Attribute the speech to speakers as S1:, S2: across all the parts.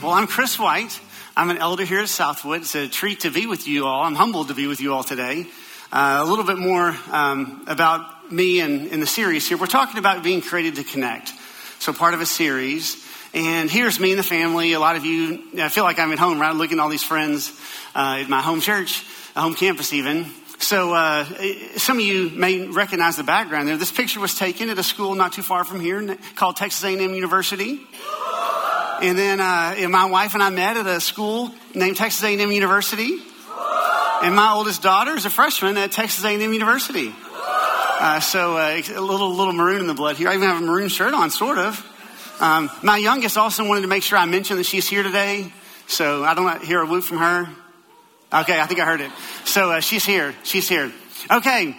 S1: Well, I'm Chris White. I'm an elder here at Southwood. It's a treat to be with you all. I'm humbled to be with you all today. Uh, a little bit more um, about me and in the series here. We're talking about being created to connect. So part of a series. And here's me and the family. A lot of you, I feel like I'm at home, right? Looking at all these friends uh, at my home church, a home campus even. So uh, some of you may recognize the background there. This picture was taken at a school not too far from here called Texas A&M University. And then uh, my wife and I met at a school named Texas A&M University. And my oldest daughter is a freshman at Texas A&M University. Uh, so uh, a little little maroon in the blood here. I even have a maroon shirt on, sort of. Um, my youngest also wanted to make sure I mentioned that she's here today. So I don't hear a whoop from her. Okay, I think I heard it. So uh, she's here. She's here. Okay,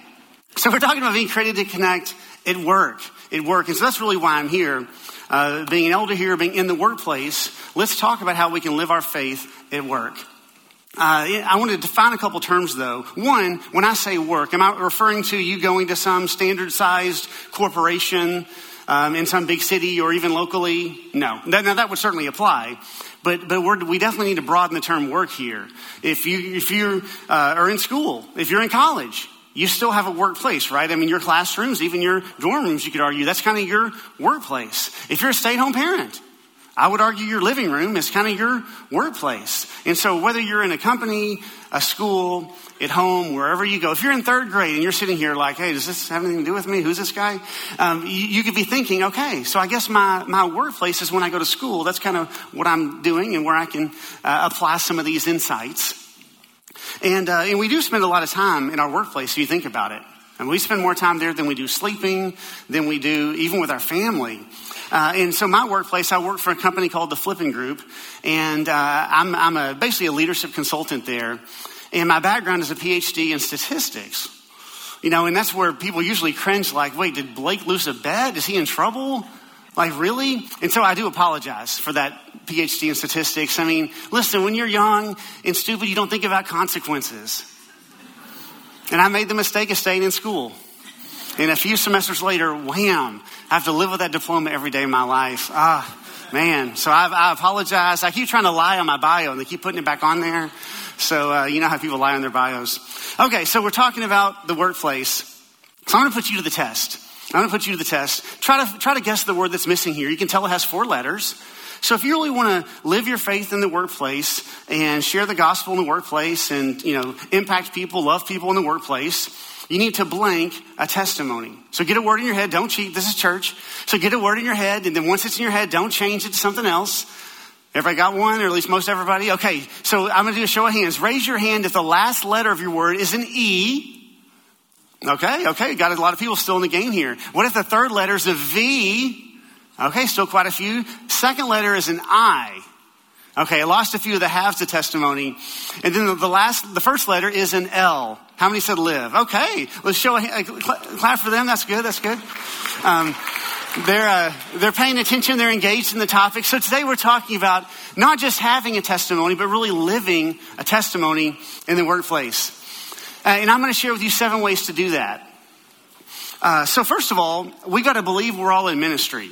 S1: so we're talking about being created to connect at work. At work, and so that's really why I'm here uh, being an elder here, being in the workplace, let's talk about how we can live our faith at work. Uh, I want to define a couple terms though. One, when I say work, am I referring to you going to some standard sized corporation um, in some big city or even locally? No. Now that would certainly apply. But, but we definitely need to broaden the term work here. If you, if you uh, are in school, if you're in college, you still have a workplace, right? I mean, your classrooms, even your dorm rooms, you could argue, that's kind of your workplace. If you're a stay at home parent, I would argue your living room is kind of your workplace. And so whether you're in a company, a school, at home, wherever you go, if you're in third grade and you're sitting here like, hey, does this have anything to do with me? Who's this guy? Um, you, you, could be thinking, okay, so I guess my, my workplace is when I go to school. That's kind of what I'm doing and where I can uh, apply some of these insights. And, uh, and we do spend a lot of time in our workplace, if you think about it. And we spend more time there than we do sleeping, than we do even with our family. Uh, and so my workplace, I work for a company called the Flippen Group, and uh, I'm, I'm a, basically a leadership consultant there. And my background is a PhD in statistics. You know, and that's where people usually cringe like, wait, did Blake lose a bet? Is he in trouble? Like, really? And so I do apologize for that PhD in statistics. I mean, listen, when you're young and stupid, you don't think about consequences. And I made the mistake of staying in school. And a few semesters later, wham, I have to live with that diploma every day of my life. Ah, man. So I've, I apologize. I keep trying to lie on my bio and they keep putting it back on there. So, uh, you know how people lie on their bios. Okay, so we're talking about the workplace. So I'm going to put you to the test. I'm going to put you to the test. Try to, try to guess the word that's missing here. You can tell it has four letters. So if you really want to live your faith in the workplace and share the gospel in the workplace and, you know, impact people, love people in the workplace, you need to blank a testimony. So get a word in your head. Don't cheat. This is church. So get a word in your head. And then once it's in your head, don't change it to something else. Everybody got one, or at least most everybody? Okay. So I'm going to do a show of hands. Raise your hand if the last letter of your word is an E. Okay. Okay. Got a lot of people still in the game here. What if the third letter is a V? Okay, still quite a few. Second letter is an I. Okay, I lost a few of the halves of testimony. And then the last, the first letter is an L. How many said live? Okay, let's show a, a clap for them. That's good. That's good. Um, they're, uh, they're paying attention. They're engaged in the topic. So today we're talking about not just having a testimony, but really living a testimony in the workplace. Uh, and I'm going to share with you seven ways to do that. Uh, so first of all, we got to believe we're all in ministry.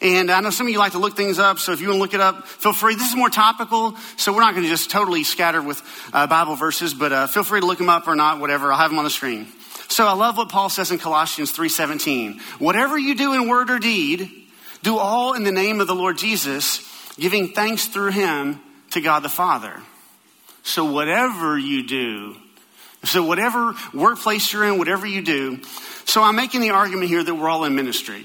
S1: And I know some of you like to look things up, so if you want to look it up, feel free. This is more topical, so we're not going to just totally scatter with uh, Bible verses, but uh, feel free to look them up or not, whatever. I'll have them on the screen. So I love what Paul says in Colossians 3:17. Whatever you do in word or deed, do all in the name of the Lord Jesus, giving thanks through him to God the Father. So whatever you do, so whatever workplace you're in, whatever you do, so I'm making the argument here that we're all in ministry.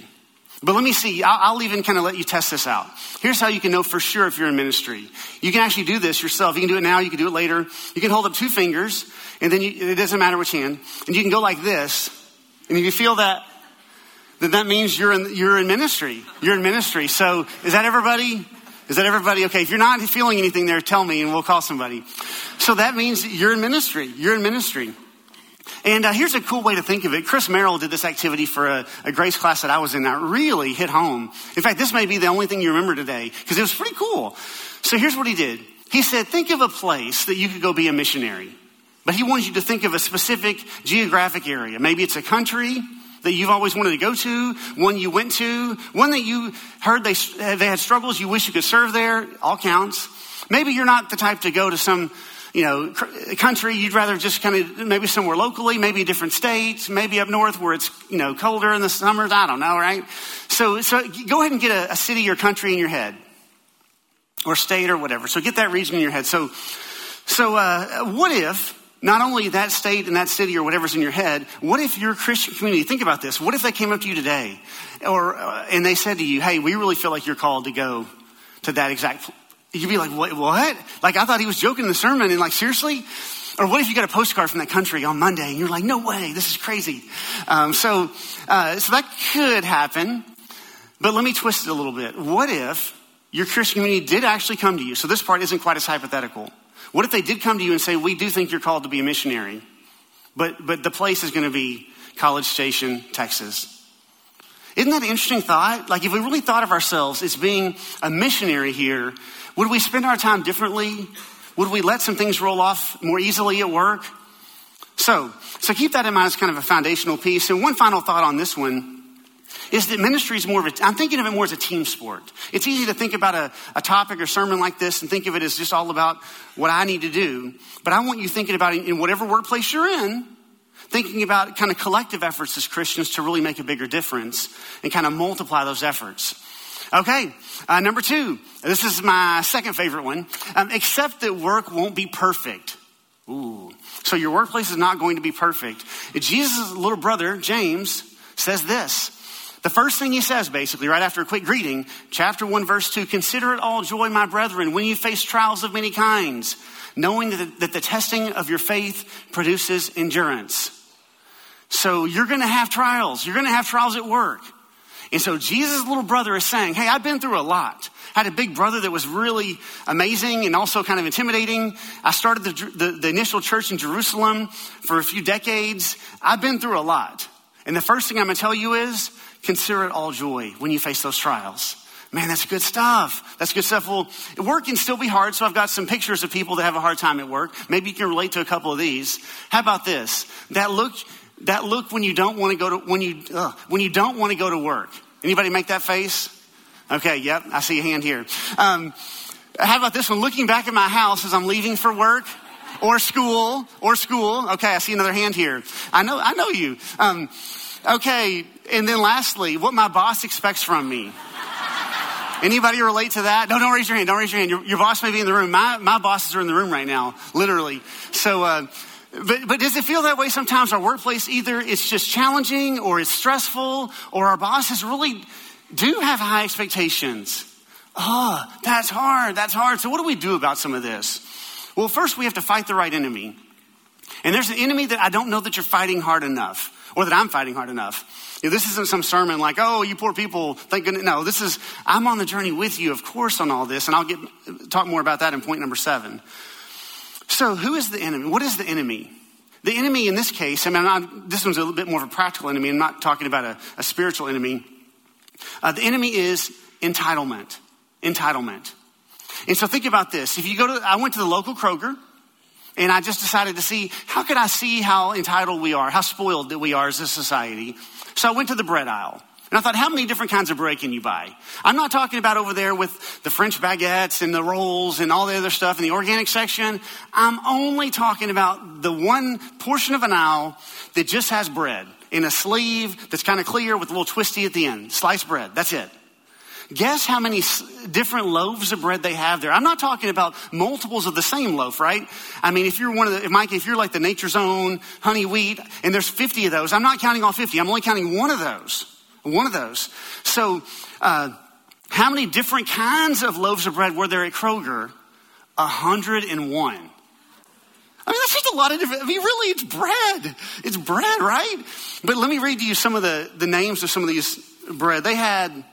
S1: But let me see, I'll, I'll even kind of let you test this out. Here's how you can know for sure if you're in ministry. You can actually do this yourself. You can do it now, you can do it later. You can hold up two fingers, and then you, it doesn't matter which hand, and you can go like this. And if you feel that, then that means you're in, you're in ministry. You're in ministry. So is that everybody? Is that everybody? Okay, if you're not feeling anything there, tell me and we'll call somebody. So that means you're in ministry. You're in ministry. And uh, here's a cool way to think of it. Chris Merrill did this activity for a, a, grace class that I was in that really hit home. In fact, this may be the only thing you remember today because it was pretty cool. So here's what he did. He said, think of a place that you could go be a missionary. But he wants you to think of a specific geographic area. Maybe it's a country, that you've always wanted to go to, one you went to, one that you heard they, they had struggles you wish you could serve there, all counts. Maybe you're not the type to go to some, you know, country. You'd rather just kind of maybe somewhere locally, maybe different state, maybe up north where it's, you know, colder in the summers. I don't know, right? So, so go ahead and get a, a city or country in your head or state or whatever. So get that region in your head. So, so uh, what if not only that state and that city or whatever's in your head, what if your Christian community, think about this, what if they came up to you today or, uh, and they said to you, hey, we really feel like you're called to go to that exact, you'd be like, what, what? Like I thought he was joking in the sermon and like, seriously? Or what if you got a postcard from that country on Monday and you're like, no way, this is crazy. Um, so, uh, so that could happen. But let me twist it a little bit. What if your Christian community did actually come to you? So this part isn't quite as hypothetical. What if they did come to you and say, We do think you're called to be a missionary, but, but the place is going to be College Station, Texas? Isn't that an interesting thought? Like, if we really thought of ourselves as being a missionary here, would we spend our time differently? Would we let some things roll off more easily at work? So, so keep that in mind as kind of a foundational piece. And one final thought on this one is that ministry is more of a, I'm thinking of it more as a team sport. It's easy to think about a, a topic or sermon like this and think of it as just all about what I need to do. But I want you thinking about it in whatever workplace you're in, thinking about kind of collective efforts as Christians to really make a bigger difference and kind of multiply those efforts. Okay, uh, number two. This is my second favorite one. Um, accept that work won't be perfect. Ooh. So your workplace is not going to be perfect. Jesus' little brother, James, says this the first thing he says, basically, right after a quick greeting, chapter 1, verse 2 Consider it all joy, my brethren, when you face trials of many kinds, knowing that, that the testing of your faith produces endurance. So you're going to have trials. You're going to have trials at work. And so Jesus' little brother is saying, Hey, I've been through a lot. I had a big brother that was really amazing and also kind of intimidating. I started the, the, the initial church in Jerusalem for a few decades. I've been through a lot. And the first thing I'm going to tell you is consider it all joy when you face those trials. Man, that's good stuff. That's good stuff. Well, work can still be hard, so I've got some pictures of people that have a hard time at work. Maybe you can relate to a couple of these. How about this? That look, that look when you don't want to go to when you uh, when you don't want to go to work. Anybody make that face? Okay, yep, I see a hand here. Um, how about this one? Looking back at my house as I'm leaving for work or school or school. Okay, I see another hand here. I know, I know you. Um, Okay, and then lastly, what my boss expects from me. Anybody relate to that? No, don't raise your hand. Don't raise your hand. Your, your boss may be in the room. My, my bosses are in the room right now, literally. So, uh, but, but does it feel that way sometimes? Our workplace, either it's just challenging or it's stressful or our bosses really do have high expectations. Oh, that's hard. That's hard. So what do we do about some of this? Well, first we have to fight the right enemy. And there's an enemy that I don't know that you're fighting hard enough or that I'm fighting hard enough. You know, this isn't some sermon like, oh, you poor people, thank goodness. No, this is, I'm on the journey with you, of course, on all this. And I'll get, talk more about that in point number seven. So who is the enemy? What is the enemy? The enemy in this case, I mean, this one's a little bit more of a practical enemy. I'm not talking about a, a spiritual enemy. Uh, the enemy is entitlement. Entitlement. And so think about this. If you go to, I went to the local Kroger, and I just decided to see how could I see how entitled we are, how spoiled that we are as a society. So I went to the bread aisle. And I thought, how many different kinds of bread can you buy? I'm not talking about over there with the French baguettes and the rolls and all the other stuff in the organic section. I'm only talking about the one portion of an aisle that just has bread in a sleeve that's kind of clear with a little twisty at the end. Sliced bread. That's it. Guess how many different loaves of bread they have there? I'm not talking about multiples of the same loaf, right? I mean, if you're one of the, if Mike, if you're like the Nature's Own honey wheat and there's 50 of those, I'm not counting all 50. I'm only counting one of those. One of those. So, uh, how many different kinds of loaves of bread were there at Kroger? 101. I mean, that's just a lot of different, I mean, really, it's bread. It's bread, right? But let me read to you some of the, the names of some of these bread. They had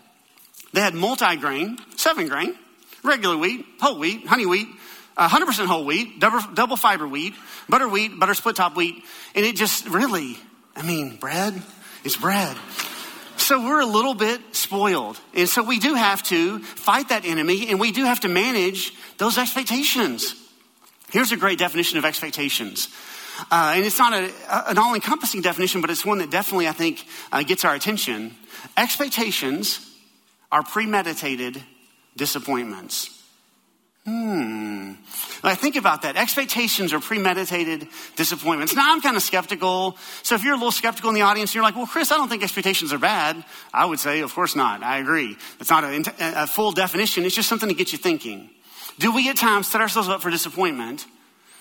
S1: they had multi-grain, seven grain, regular wheat, whole wheat, honey wheat, 100% whole wheat, double, double fiber wheat, butter wheat, butter split top wheat. And it just really, I mean, bread is bread. So we're a little bit spoiled. And so we do have to fight that enemy and we do have to manage those expectations. Here's a great definition of expectations. Uh, and it's not a, an all encompassing definition, but it's one that definitely, I think, uh, gets our attention. Expectations are premeditated disappointments. Hmm. I think about that. Expectations are premeditated disappointments. Now I'm kind of skeptical. So if you're a little skeptical in the audience, you're like, well, Chris, I don't think expectations are bad. I would say, of course not. I agree. It's not a, a full definition. It's just something to get you thinking. Do we at times set ourselves up for disappointment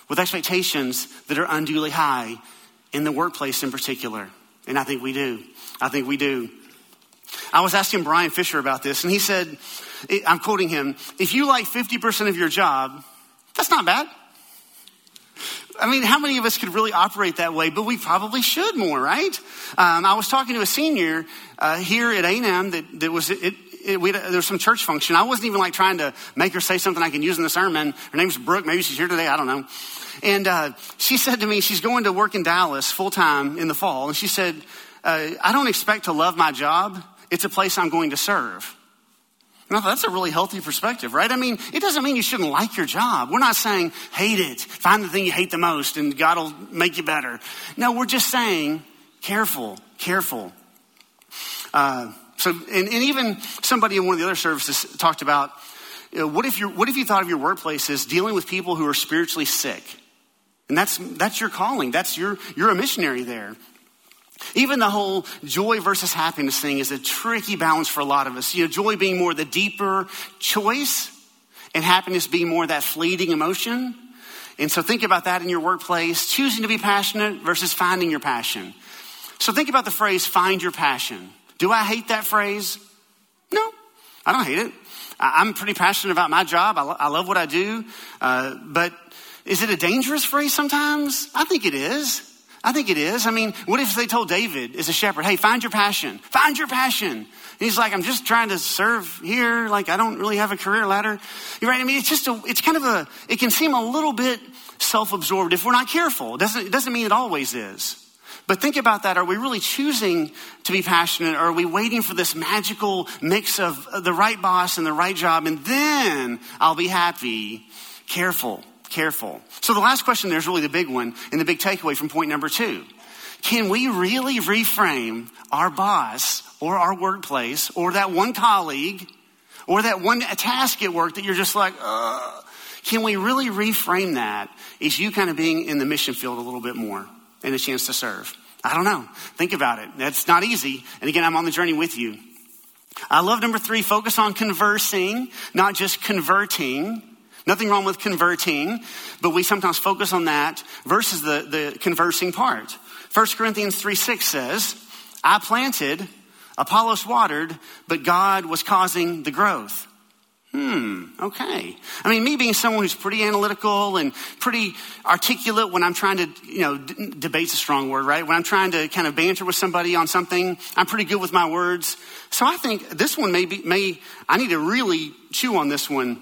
S1: with expectations that are unduly high in the workplace in particular? And I think we do. I think we do. I was asking Brian Fisher about this, and he said, I'm quoting him, if you like 50% of your job, that's not bad. I mean, how many of us could really operate that way? But we probably should more, right? Um, I was talking to a senior uh, here at A&M that, that was, it, it, we there was some church function. I wasn't even like trying to make her say something I can use in the sermon. Her name's Brooke. Maybe she's here today. I don't know. And uh, she said to me, she's going to work in Dallas full time in the fall. And she said, uh, I don't expect to love my job. It's a place I'm going to serve. Now, that's a really healthy perspective, right? I mean, it doesn't mean you shouldn't like your job. We're not saying hate it, find the thing you hate the most, and God will make you better. No, we're just saying careful, careful. Uh, so, and, and, even somebody in one of the other services talked about you know, what if you what if you thought of your workplace as dealing with people who are spiritually sick, and that's that's your calling. That's your you're a missionary there. Even the whole joy versus happiness thing is a tricky balance for a lot of us. You know, joy being more the deeper choice and happiness being more that fleeting emotion. And so think about that in your workplace, choosing to be passionate versus finding your passion. So think about the phrase, find your passion. Do I hate that phrase? No, I don't hate it. I'm pretty passionate about my job. I, lo- I love what I do. Uh, but is it a dangerous phrase sometimes? I think it is. I think it is. I mean, what if they told David as a shepherd, hey, find your passion, find your passion. And he's like, I'm just trying to serve here. Like, I don't really have a career ladder. You're right. I mean, it's just a, it's kind of a, it can seem a little bit self-absorbed if we're not careful. It doesn't, it doesn't mean it always is. But think about that. Are we really choosing to be passionate? Or are we waiting for this magical mix of the right boss and the right job and then I'll be happy? Careful careful. So the last question there is really the big one and the big takeaway from point number two. Can we really reframe our boss or our workplace or that one colleague or that one task at work that you're just like, Ugh. can we really reframe that as you kind of being in the mission field a little bit more and a chance to serve? I don't know. Think about it. That's not easy. And again, I'm on the journey with you. I love number three, focus on conversing, not just converting. Nothing wrong with converting, but we sometimes focus on that versus the, the conversing part. 1 Corinthians 3 6 says, I planted, Apollos watered, but God was causing the growth. Hmm, okay. I mean, me being someone who's pretty analytical and pretty articulate when I'm trying to, you know, d- debate's a strong word, right? When I'm trying to kind of banter with somebody on something, I'm pretty good with my words. So I think this one may be, may, I need to really chew on this one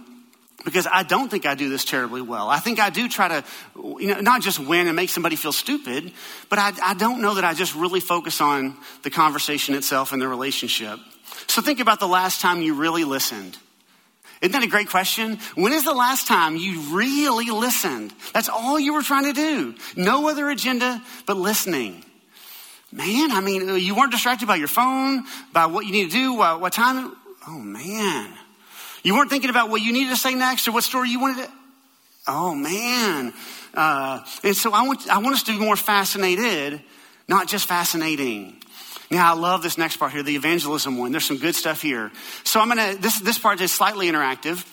S1: because I don't think I do this terribly well. I think I do try to, you know, not just win and make somebody feel stupid, but I, I don't know that I just really focus on the conversation itself and the relationship. So think about the last time you really listened. Isn't that a great question? When is the last time you really listened? That's all you were trying to do. No other agenda but listening. Man, I mean, uh, you weren't distracted by your phone, by what you need to do, what time. Oh man. You weren't thinking about what you needed to say next or what story you wanted to. Oh man. Uh, and so I want, I want us to be more fascinated, not just fascinating. Now I love this next part here, the evangelism one. There's some good stuff here. So I'm gonna, this, this part is slightly interactive.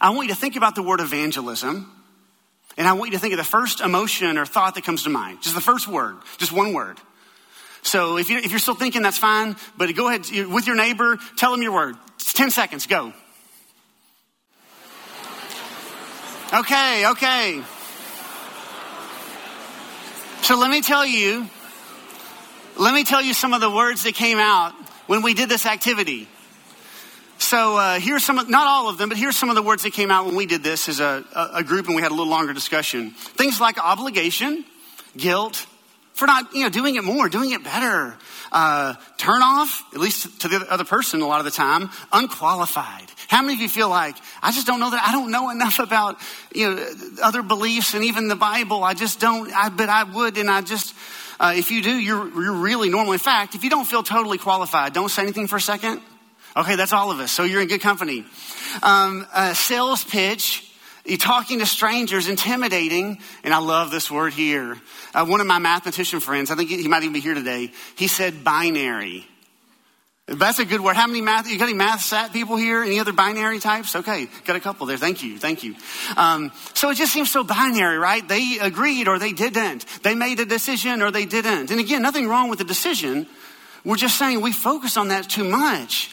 S1: I want you to think about the word evangelism. And I want you to think of the first emotion or thought that comes to mind. Just the first word, just one word. So if, you, if you're still thinking, that's fine. But go ahead with your neighbor, tell them your word. It's 10 seconds, go. Okay, okay. So let me tell you, let me tell you some of the words that came out when we did this activity. So uh, here's some, of, not all of them, but here's some of the words that came out when we did this as a, a group and we had a little longer discussion. Things like obligation, guilt, for not, you know, doing it more, doing it better. Uh, turn off, at least to the other person a lot of the time, unqualified. How many of you feel like I just don't know that. I don't know enough about, you know, other beliefs and even the Bible. I just don't, I, but I would. And I just, uh, if you do, you're, you're really normal. In fact, if you don't feel totally qualified, don't say anything for a second. Okay, that's all of us. So you're in good company. Um, a sales pitch. You're talking to strangers, intimidating, and I love this word here. Uh, one of my mathematician friends, I think he might even be here today, he said binary. That's a good word. How many math? You got any math sat people here? Any other binary types? Okay, got a couple there. Thank you, thank you. Um, so it just seems so binary, right? They agreed or they didn't. They made a decision or they didn't. And again, nothing wrong with the decision. We're just saying we focus on that too much.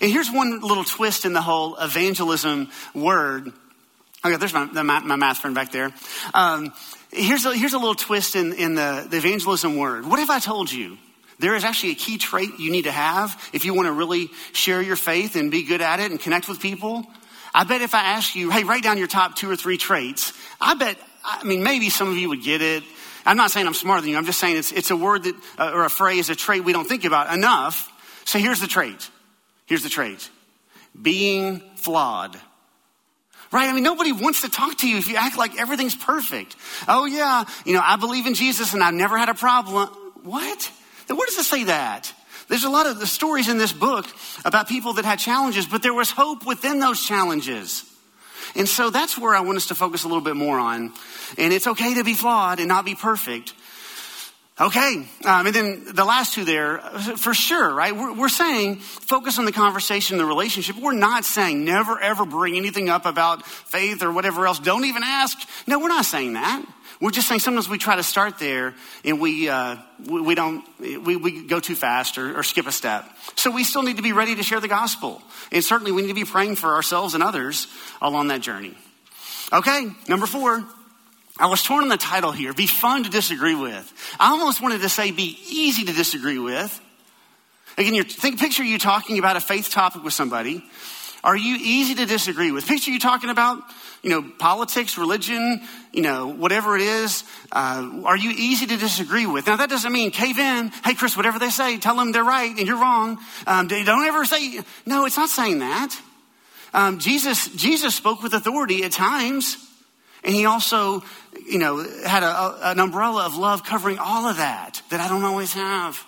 S1: And here's one little twist in the whole evangelism word. Okay, there's my, my, math friend back there. Um, here's, a, here's a little twist in, in the, the evangelism word. What if I told you? There is actually a key trait you need to have if you want to really share your faith and be good at it and connect with people. I bet if I ask you, hey, write down your top two or three traits, I bet, I mean, maybe some of you would get it. I'm not saying I'm smarter than you. I'm just saying it's, it's a word that, uh, or a phrase, a trait we don't think about enough. So here's the trait. Here's the trait. Being flawed. Right? I mean, nobody wants to talk to you if you act like everything's perfect. Oh yeah, you know, I believe in Jesus and I've never had a problem. What? Then Where does it say that? There's a lot of the stories in this book about people that had challenges, but there was hope within those challenges. And so that's where I want us to focus a little bit more on. And it's okay to be flawed and not be perfect. Okay. Um, and then the last two there, for sure, right? We're, we're, saying focus on the conversation, the relationship. We're not saying never ever bring anything up about faith or whatever else. Don't even ask. No, we're not saying that. We're just saying sometimes we try to start there and we, uh, we, we, don't, we, we go too fast or, or skip a step. So we still need to be ready to share the gospel. And certainly we need to be praying for ourselves and others along that journey. Okay, number four. I was torn on the title here. Be fun to disagree with. I almost wanted to say be easy to disagree with. Again, you think, picture you talking about a faith topic with somebody. Are you easy to disagree with? Picture you talking about you know, politics, religion, you know, whatever it is, uh, are you easy to disagree with? Now, that doesn't mean cave in. Hey, Chris, whatever they say, tell them they're right and you're wrong. Um, don't ever say, no, it's not saying that. Um, Jesus, Jesus spoke with authority at times, and he also, you know, had a, an umbrella of love covering all of that that I don't always have.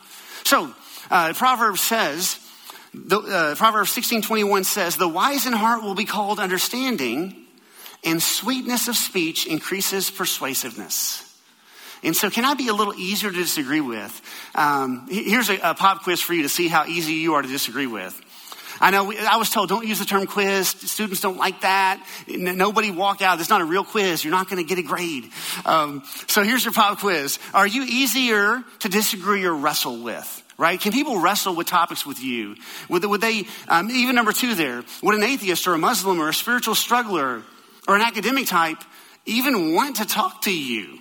S1: So, uh, Proverbs says, the, uh, Proverbs 16, 21 says, the wise in heart will be called understanding, and sweetness of speech increases persuasiveness. And so, can I be a little easier to disagree with? Um, here's a, a, pop quiz for you to see how easy you are to disagree with. I know we, I was told don't use the term quiz. Students don't like that. Nobody walk out. It's not a real quiz. You're not going to get a grade. Um, so here's your pop quiz. Are you easier to disagree or wrestle with? Right? Can people wrestle with topics with you? Would, would they, um, even number two there, would an atheist or a Muslim or a spiritual struggler or an academic type even want to talk to you?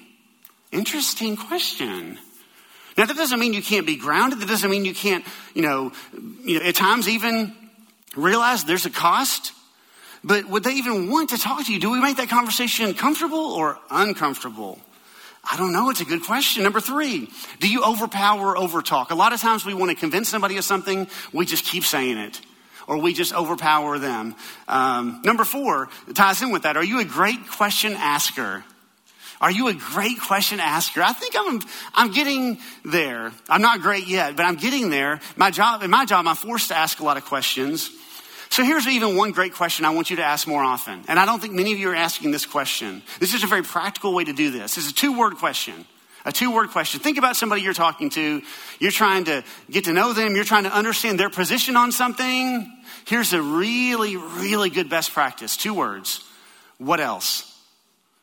S1: Interesting question. Now, that doesn't mean you can't be grounded. That doesn't mean you can't, you know, you know at times even realize there's a cost. But would they even want to talk to you? Do we make that conversation comfortable or uncomfortable? I don't know. It's a good question. Number three, do you overpower overtalk? A lot of times we want to convince somebody of something, we just keep saying it or we just overpower them. Um, number four ties in with that. Are you a great question asker? Are you a great question asker? I think I'm, I'm getting there. I'm not great yet, but I'm getting there. My job, in my job, I'm forced to ask a lot of questions. So here's even one great question I want you to ask more often. And I don't think many of you are asking this question. This is a very practical way to do this. It's a two word question. A two word question. Think about somebody you're talking to. You're trying to get to know them. You're trying to understand their position on something. Here's a really, really good best practice. Two words. What else?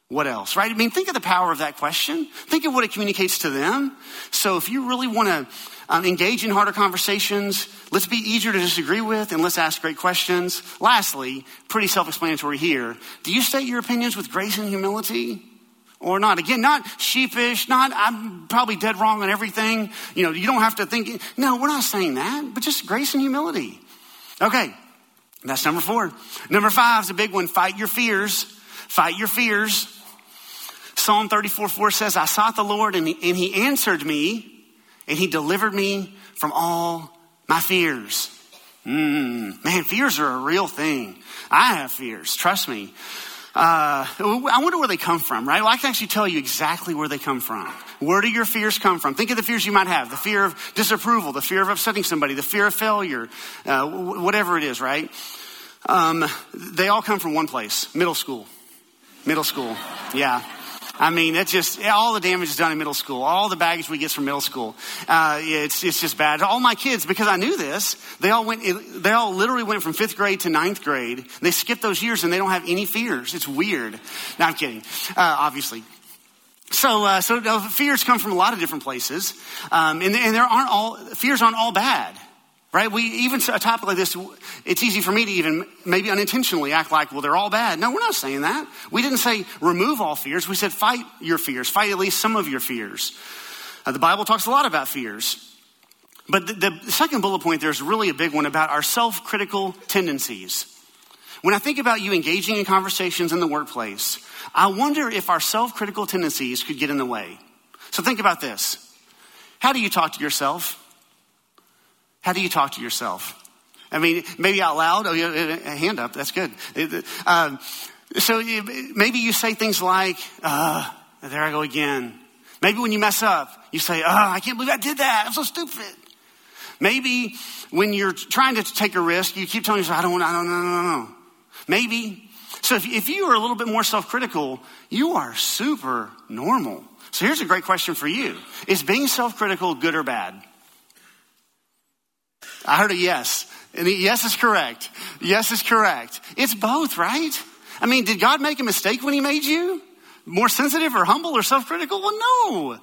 S1: What else, right? I mean, think of the power of that question. Think of what it communicates to them. So if you really want to um, engage in harder conversations, let's be easier to disagree with and let's ask great questions. Lastly, pretty self-explanatory here. Do you state your opinions with grace and humility? or not. Again, not sheepish, not I'm probably dead wrong on everything. You know, you don't have to think. No, we're not saying that, but just grace and humility. Okay, that's number four. Number five is a big one. Fight your fears. Fight your fears. Psalm 34 4 says, I sought the Lord and he, and he answered me and he delivered me from all my fears. Mm, man, fears are a real thing. I have fears, trust me. Uh, I wonder where they come from, right? Well, I can actually tell you exactly where they come from. Where do your fears come from? Think of the fears you might have the fear of disapproval, the fear of upsetting somebody, the fear of failure, uh, whatever it is, right? Um, they all come from one place middle school. Middle school, yeah. I mean, it's just all the damage is done in middle school. All the baggage we get from middle school, uh, it's it's just bad. All my kids, because I knew this, they all went. They all literally went from fifth grade to ninth grade. They skipped those years and they don't have any fears. It's weird. No, I'm kidding. Uh, obviously, so, uh, so fears come from a lot of different places, um, and, and there aren't all fears aren't all bad. Right? We even a topic like this, it's easy for me to even maybe unintentionally act like, well, they're all bad. No, we're not saying that. We didn't say remove all fears. We said fight your fears, fight at least some of your fears. Uh, the Bible talks a lot about fears. But the, the second bullet point there is really a big one about our self critical tendencies. When I think about you engaging in conversations in the workplace, I wonder if our self critical tendencies could get in the way. So think about this. How do you talk to yourself? How do you talk to yourself? I mean, maybe out loud. Oh, yeah, hand up. That's good. Um, so maybe you say things like, uh, there I go again. Maybe when you mess up, you say, oh, I can't believe I did that. I'm so stupid. Maybe when you're trying to take a risk, you keep telling yourself, I don't I don't, no, no, no. Maybe. So if, if you are a little bit more self-critical, you are super normal. So here's a great question for you. Is being self-critical good or bad? I heard a yes. And yes is correct. Yes is correct. It's both, right? I mean, did God make a mistake when he made you? More sensitive or humble or self-critical? Well, no.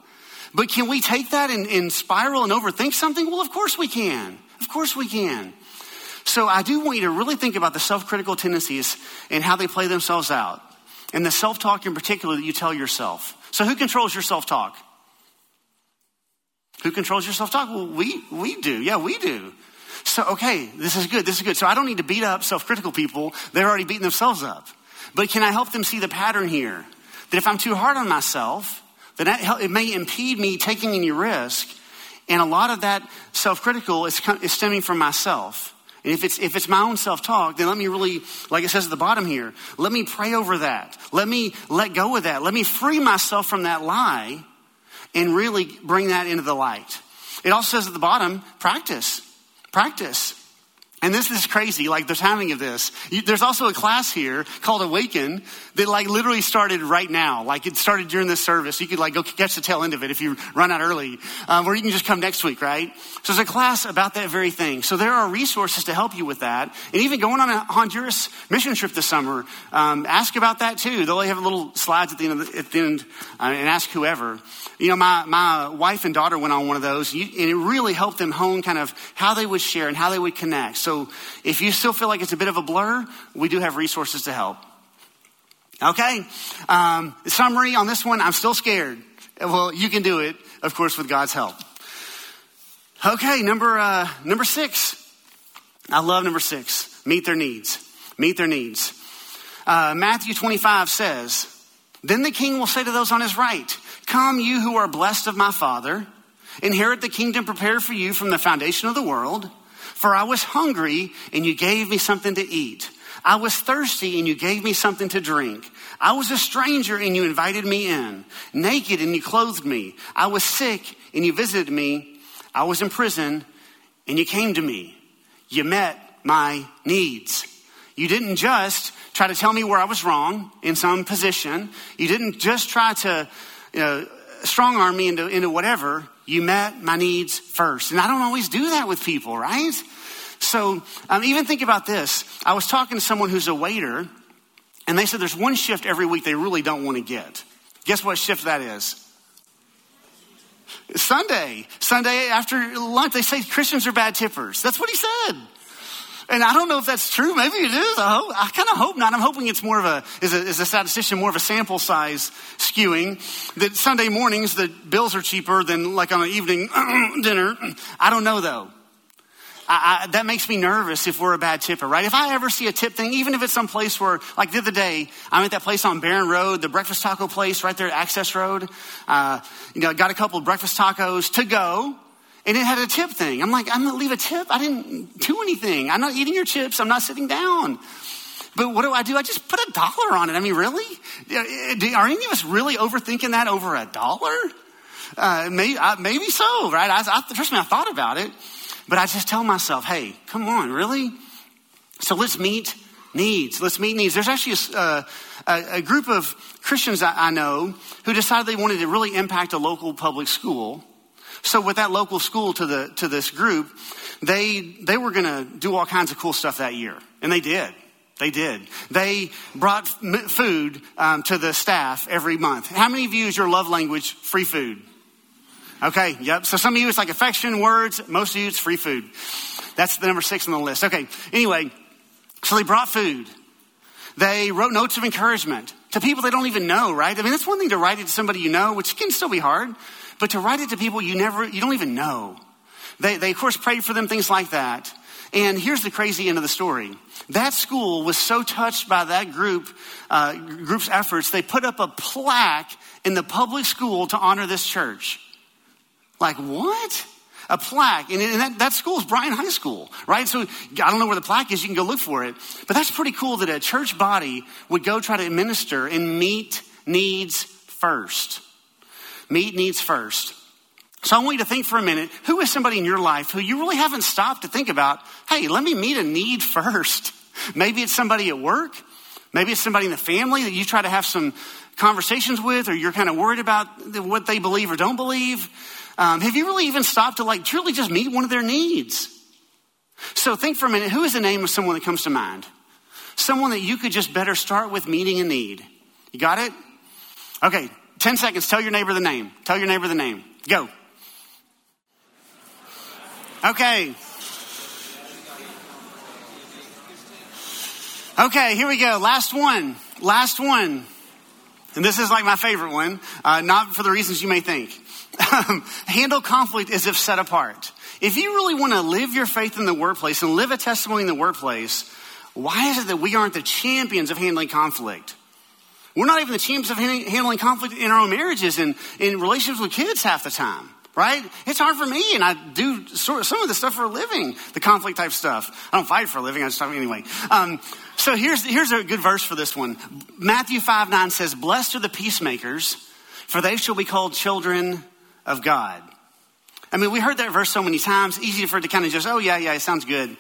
S1: But can we take that and, and spiral and overthink something? Well, of course we can. Of course we can. So I do want you to really think about the self-critical tendencies and how they play themselves out. And the self-talk in particular that you tell yourself. So who controls your self-talk? Who controls your self-talk? Well, we, we do. Yeah, we do. So, okay, this is good. This is good. So I don't need to beat up self-critical people. They're already beating themselves up. But can I help them see the pattern here? That if I'm too hard on myself, then it may impede me taking any risk. And a lot of that self-critical is, is stemming from myself. And if it's, if it's my own self-talk, then let me really, like it says at the bottom here, let me pray over that. Let me let go of that. Let me free myself from that lie and really bring that into the light. It also says at the bottom, practice. Practice. And this is crazy, like the timing of this. There's also a class here called Awaken that like literally started right now. Like it started during this service. You could like go catch the tail end of it if you run out early. Um, or you can just come next week, right? So there's a class about that very thing. So there are resources to help you with that. And even going on a Honduras mission trip this summer, um, ask about that too. They'll have little slides at the end, the, at the end uh, and ask whoever. You know, my, my wife and daughter went on one of those and it really helped them hone kind of how they would share and how they would connect. So so if you still feel like it's a bit of a blur, we do have resources to help. Okay. Um, summary on this one, I'm still scared. Well, you can do it, of course, with God's help. Okay, number uh, number six. I love number six. Meet their needs. Meet their needs. Uh, Matthew 25 says, "Then the king will say to those on his right, Come, you who are blessed of my Father, inherit the kingdom prepared for you from the foundation of the world." For I was hungry and you gave me something to eat. I was thirsty and you gave me something to drink. I was a stranger and you invited me in. Naked and you clothed me. I was sick and you visited me. I was in prison and you came to me. You met my needs. You didn't just try to tell me where I was wrong in some position. You didn't just try to you know, strong arm me into, into whatever. You met my needs first. And I don't always do that with people, right? So um, even think about this. I was talking to someone who's a waiter, and they said there's one shift every week they really don't want to get. Guess what shift that is? Sunday. Sunday after lunch, they say Christians are bad tippers. That's what he said. And I don't know if that's true. Maybe it is. I, I kind of hope not. I'm hoping it's more of a, is a, is a statistician, more of a sample size skewing. That Sunday mornings, the bills are cheaper than like on an evening dinner. I don't know though. I, I, that makes me nervous if we're a bad tipper, right? If I ever see a tip thing, even if it's some place where, like the other day, I'm at that place on Barron Road, the breakfast taco place right there at Access Road. Uh, you know, got a couple of breakfast tacos to go. And it had a tip thing. I'm like, I'm gonna leave a tip. I didn't do anything. I'm not eating your chips. I'm not sitting down. But what do I do? I just put a dollar on it. I mean, really? Are any of us really overthinking that over a dollar? Uh, maybe, uh, maybe so, right? I, I, trust me, I thought about it. But I just tell myself, hey, come on, really? So let's meet needs. Let's meet needs. There's actually a, uh, a group of Christians I, I know who decided they wanted to really impact a local public school. So with that local school to the to this group, they they were going to do all kinds of cool stuff that year, and they did. They did. They brought food um, to the staff every month. How many of you is your love language free food? Okay, yep. So some of you it's like affection, words. Most of you it's free food. That's the number six on the list. Okay, anyway, so they brought food. They wrote notes of encouragement to people they don't even know, right? I mean, that's one thing to write it to somebody you know, which can still be hard, but to write it to people you never, you don't even know. They, they of course prayed for them, things like that. And here's the crazy end of the story. That school was so touched by that group, uh, group's efforts, they put up a plaque in the public school to honor this church. Like, what? A plaque. And, that, that school is Bryan High School, right? So I don't know where the plaque is. You can go look for it. But that's pretty cool that a church body would go try to administer and meet needs first. Meet needs first. So I want you to think for a minute who is somebody in your life who you really haven't stopped to think about, hey, let me meet a need first. Maybe it's somebody at work. Maybe it's somebody in the family that you try to have some conversations with, or you're kind of worried about what they believe or don't believe. Um, have you really even stopped to like truly just meet one of their needs? So think for a minute who is the name of someone that comes to mind? Someone that you could just better start with meeting a need. You got it? Okay, 10 seconds. Tell your neighbor the name. Tell your neighbor the name. Go. Okay. Okay, here we go. Last one. Last one. And this is like my favorite one, uh, not for the reasons you may think. Handle conflict as if set apart. If you really want to live your faith in the workplace and live a testimony in the workplace, why is it that we aren't the champions of handling conflict? We're not even the champions of handling conflict in our own marriages and in relationships with kids half the time right? It's hard for me, and I do sort of some of the stuff for a living, the conflict type stuff. I don't fight for a living, I just talk anyway. Um, so here's, here's a good verse for this one. Matthew 5 9 says, Blessed are the peacemakers, for they shall be called children of God. I mean, we heard that verse so many times, easy for it to kind of just, oh, yeah, yeah, it sounds good.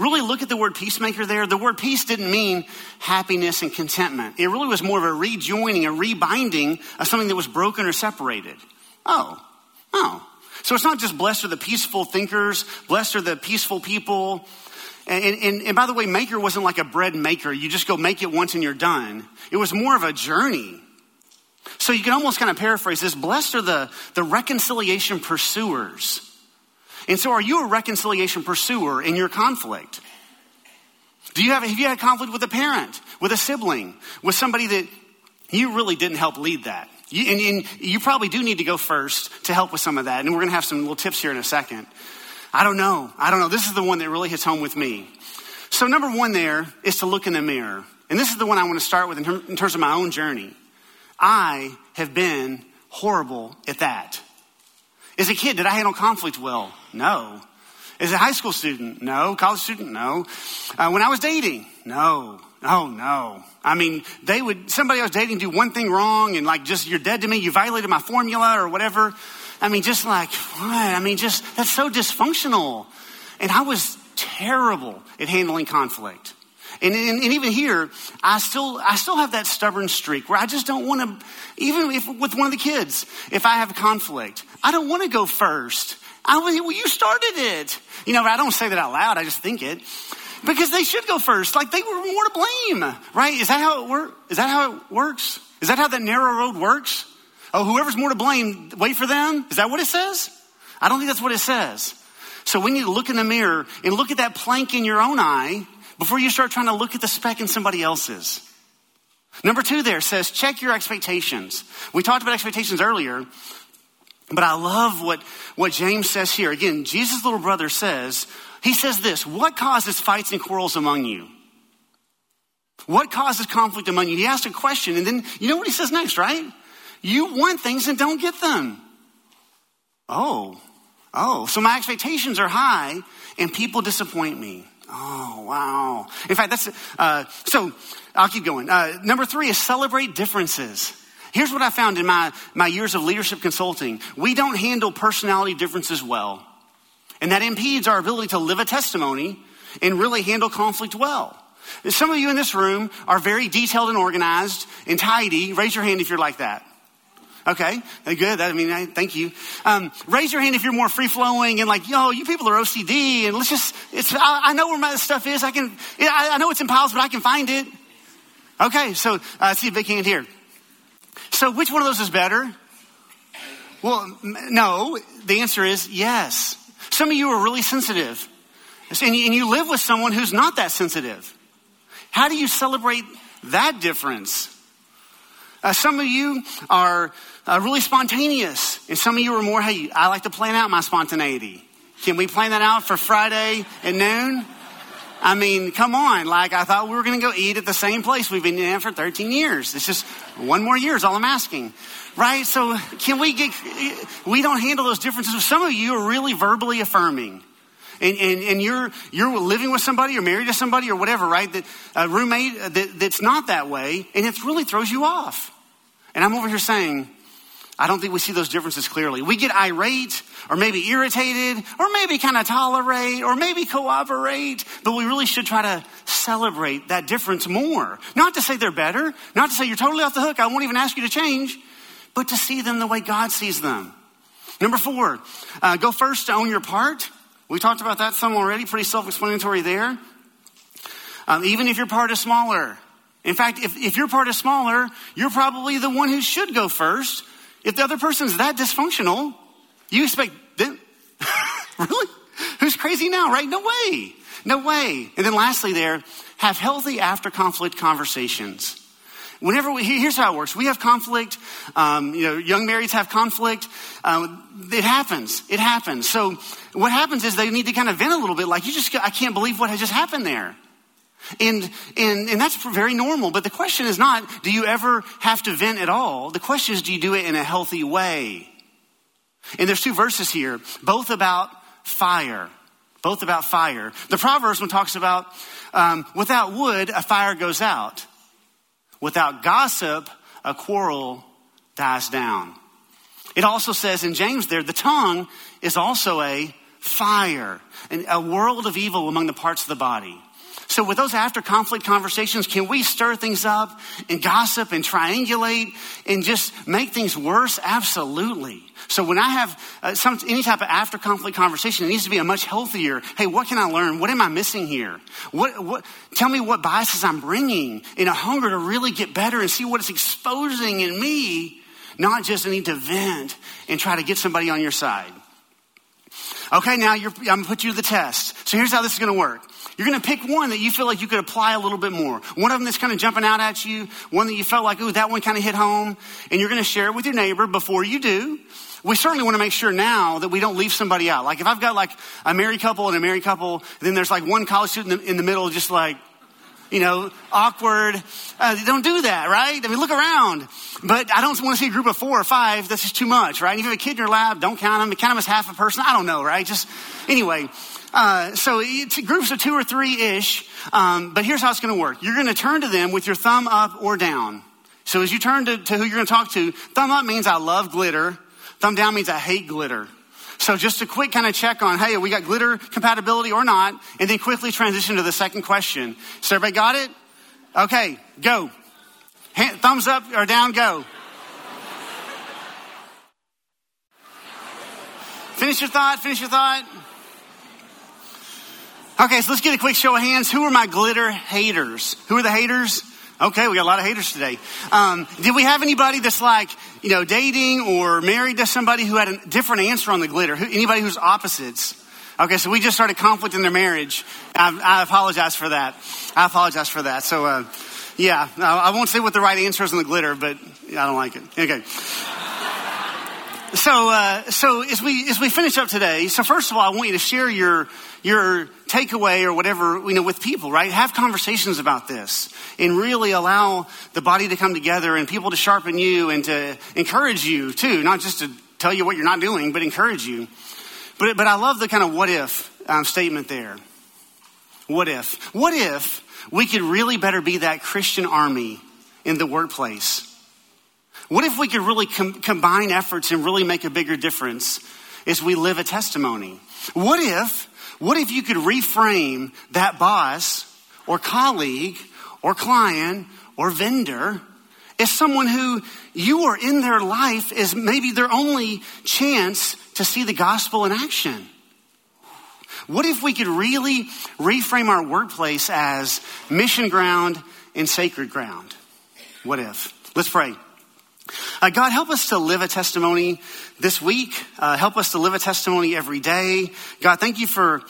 S1: Really look at the word peacemaker there. The word peace didn't mean happiness and contentment. It really was more of a rejoining, a rebinding of something that was broken or separated. Oh, Oh. So it's not just blessed are the peaceful thinkers, blessed are the peaceful people. And, and, and, by the way, maker wasn't like a bread maker. You just go make it once and you're done. It was more of a journey. So you can almost kind of paraphrase this blessed are the, the reconciliation pursuers. And so are you a reconciliation pursuer in your conflict? Do you have, have you had conflict with a parent, with a sibling, with somebody that you really didn't help lead that? You, and, and you probably do need to go first to help with some of that. And we're going to have some little tips here in a second. I don't know. I don't know. This is the one that really hits home with me. So, number one there is to look in the mirror. And this is the one I want to start with in, ter- in terms of my own journey. I have been horrible at that. As a kid, did I handle conflict well? No. As a high school student? No. College student? No. Uh, when I was dating? No. Oh no. I mean, they would, somebody I was dating do one thing wrong and like just, you're dead to me, you violated my formula or whatever. I mean, just like, what? I mean, just, that's so dysfunctional. And I was terrible at handling conflict. And, and, and, even here, I still, I still have that stubborn streak where I just don't want to, even if with one of the kids, if I have a conflict, I don't want to go first. I, was, well, you started it. You know, I don't say that out loud. I just think it. Because they should go first. Like they were more to blame, right? Is that how it works? Is that how it works? Is that how that narrow road works? Oh, whoever's more to blame, wait for them? Is that what it says? I don't think that's what it says. So we need to look in the mirror and look at that plank in your own eye before you start trying to look at the speck in somebody else's. Number two there says, check your expectations. We talked about expectations earlier, but I love what, what James says here. Again, Jesus' little brother says, he says this What causes fights and quarrels among you? What causes conflict among you? He asks a question, and then you know what he says next, right? You want things and don't get them. Oh, Oh, so my expectations are high and people disappoint me. Oh, wow. In fact, that's, uh, so I'll keep going. Uh, number three is celebrate differences. Here's what I found in my, my years of leadership consulting. We don't handle personality differences well. And that impedes our ability to live a testimony and really handle conflict well. Some of you in this room are very detailed and organized and tidy. Raise your hand if you're like that. Okay, good. I mean, I, thank you. Um, raise your hand if you're more free flowing and like, yo, you people are OCD, and let's just. It's. I, I know where my stuff is. I can. I, I, know it's in piles, but I can find it. Okay, so uh, I see a big hand here. So, which one of those is better? Well, no. The answer is yes. Some of you are really sensitive, and you, live with someone who's not that sensitive. How do you celebrate that difference? Uh, some of you are uh, really spontaneous, and some of you are more, hey, I like to plan out my spontaneity. Can we plan that out for Friday at noon? I mean, come on. Like, I thought we were going to go eat at the same place we've been in for 13 years. It's just one more year is all I'm asking. Right? So, can we get, we don't handle those differences. Some of you are really verbally affirming and, and, and you're, you're living with somebody or married to somebody or whatever, right? That a roommate uh, that, that's not that way, and it really throws you off. And I'm over here saying, I don't think we see those differences clearly. We get irate or maybe irritated or maybe kind of tolerate or maybe cooperate, but we really should try to celebrate that difference more. Not to say they're better, not to say you're totally off the hook, I won't even ask you to change, but to see them the way God sees them. Number four, uh, go first to own your part. We talked about that some already, pretty self explanatory there. Um, even if your part is smaller. In fact, if, if your part is smaller, you're probably the one who should go first. If the other person's that dysfunctional, you expect them. really? Who's crazy now, right? No way. No way. And then lastly, there, have healthy after conflict conversations. Whenever we, here's how it works. We have conflict. Um, you know, young marrieds have conflict. Um, it happens. It happens. So what happens is they need to kind of vent a little bit. Like you just, I can't believe what has just happened there. And, and, and that's very normal. But the question is not, do you ever have to vent at all? The question is, do you do it in a healthy way? And there's two verses here, both about fire. Both about fire. The Proverbs one talks about, um, without wood, a fire goes out. Without gossip, a quarrel dies down. It also says in James there, the tongue is also a fire, and a world of evil among the parts of the body. So with those after conflict conversations, can we stir things up and gossip and triangulate and just make things worse? Absolutely. So when I have uh, some, any type of after conflict conversation, it needs to be a much healthier. Hey, what can I learn? What am I missing here? What, what, tell me what biases I'm bringing in a hunger to really get better and see what it's exposing in me, not just a need to vent and try to get somebody on your side. Okay, now I'm going to put you to the test. So here's how this is going to work. You're going to pick one that you feel like you could apply a little bit more. One of them that's kind of jumping out at you, one that you felt like, ooh, that one kind of hit home, and you're going to share it with your neighbor before you do. We certainly want to make sure now that we don't leave somebody out. Like if I've got like a married couple and a married couple, then there's like one college student in the, middle, just like, you know, awkward. Uh, don't do that, right? I mean, look around. But I don't want to see a group of four or five. That's just too much, right? And if you have a kid in your lab, don't count them. Count them as half a person. I don't know, right? Just anyway. Uh, so groups of two or three ish. Um, but here's how it's going to work. You're going to turn to them with your thumb up or down. So as you turn to, to who you're going to talk to, thumb up means I love glitter. Thumb down means I hate glitter. So just a quick kind of check on, hey, we got glitter compatibility or not? And then quickly transition to the second question. So everybody got it? Okay, go. Hand, thumbs up or down, go. finish your thought, finish your thought. Okay, so let's get a quick show of hands. Who are my glitter haters? Who are the haters? Okay, we got a lot of haters today. Um, did we have anybody that's like, you know, dating or married to somebody who had a different answer on the glitter? Who, anybody who's opposites? Okay, so we just started conflict in their marriage. I, I apologize for that. I apologize for that. So, uh, yeah, I won't say what the right answer is on the glitter, but I don't like it. Okay. So, uh, so as we as we finish up today, so first of all, I want you to share your your takeaway or whatever you know with people, right? Have conversations about this and really allow the body to come together and people to sharpen you and to encourage you too, not just to tell you what you're not doing, but encourage you. But, but I love the kind of what if um, statement there. What if? What if we could really better be that Christian army in the workplace? What if we could really com- combine efforts and really make a bigger difference as we live a testimony? What if, what if you could reframe that boss or colleague or client or vendor as someone who you are in their life as maybe their only chance to see the gospel in action? What if we could really reframe our workplace as mission ground and sacred ground? What if? Let's pray. Uh, God, help us to live a testimony this week. Uh, help us to live a testimony every day. God, thank you for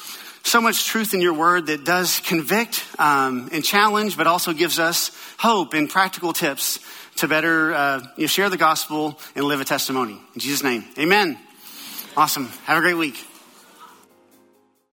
S1: so much truth in your word that does convict um, and challenge, but also gives us hope and practical tips to better uh, you know, share the gospel and live a testimony. In Jesus' name, amen. Awesome. Have a great week.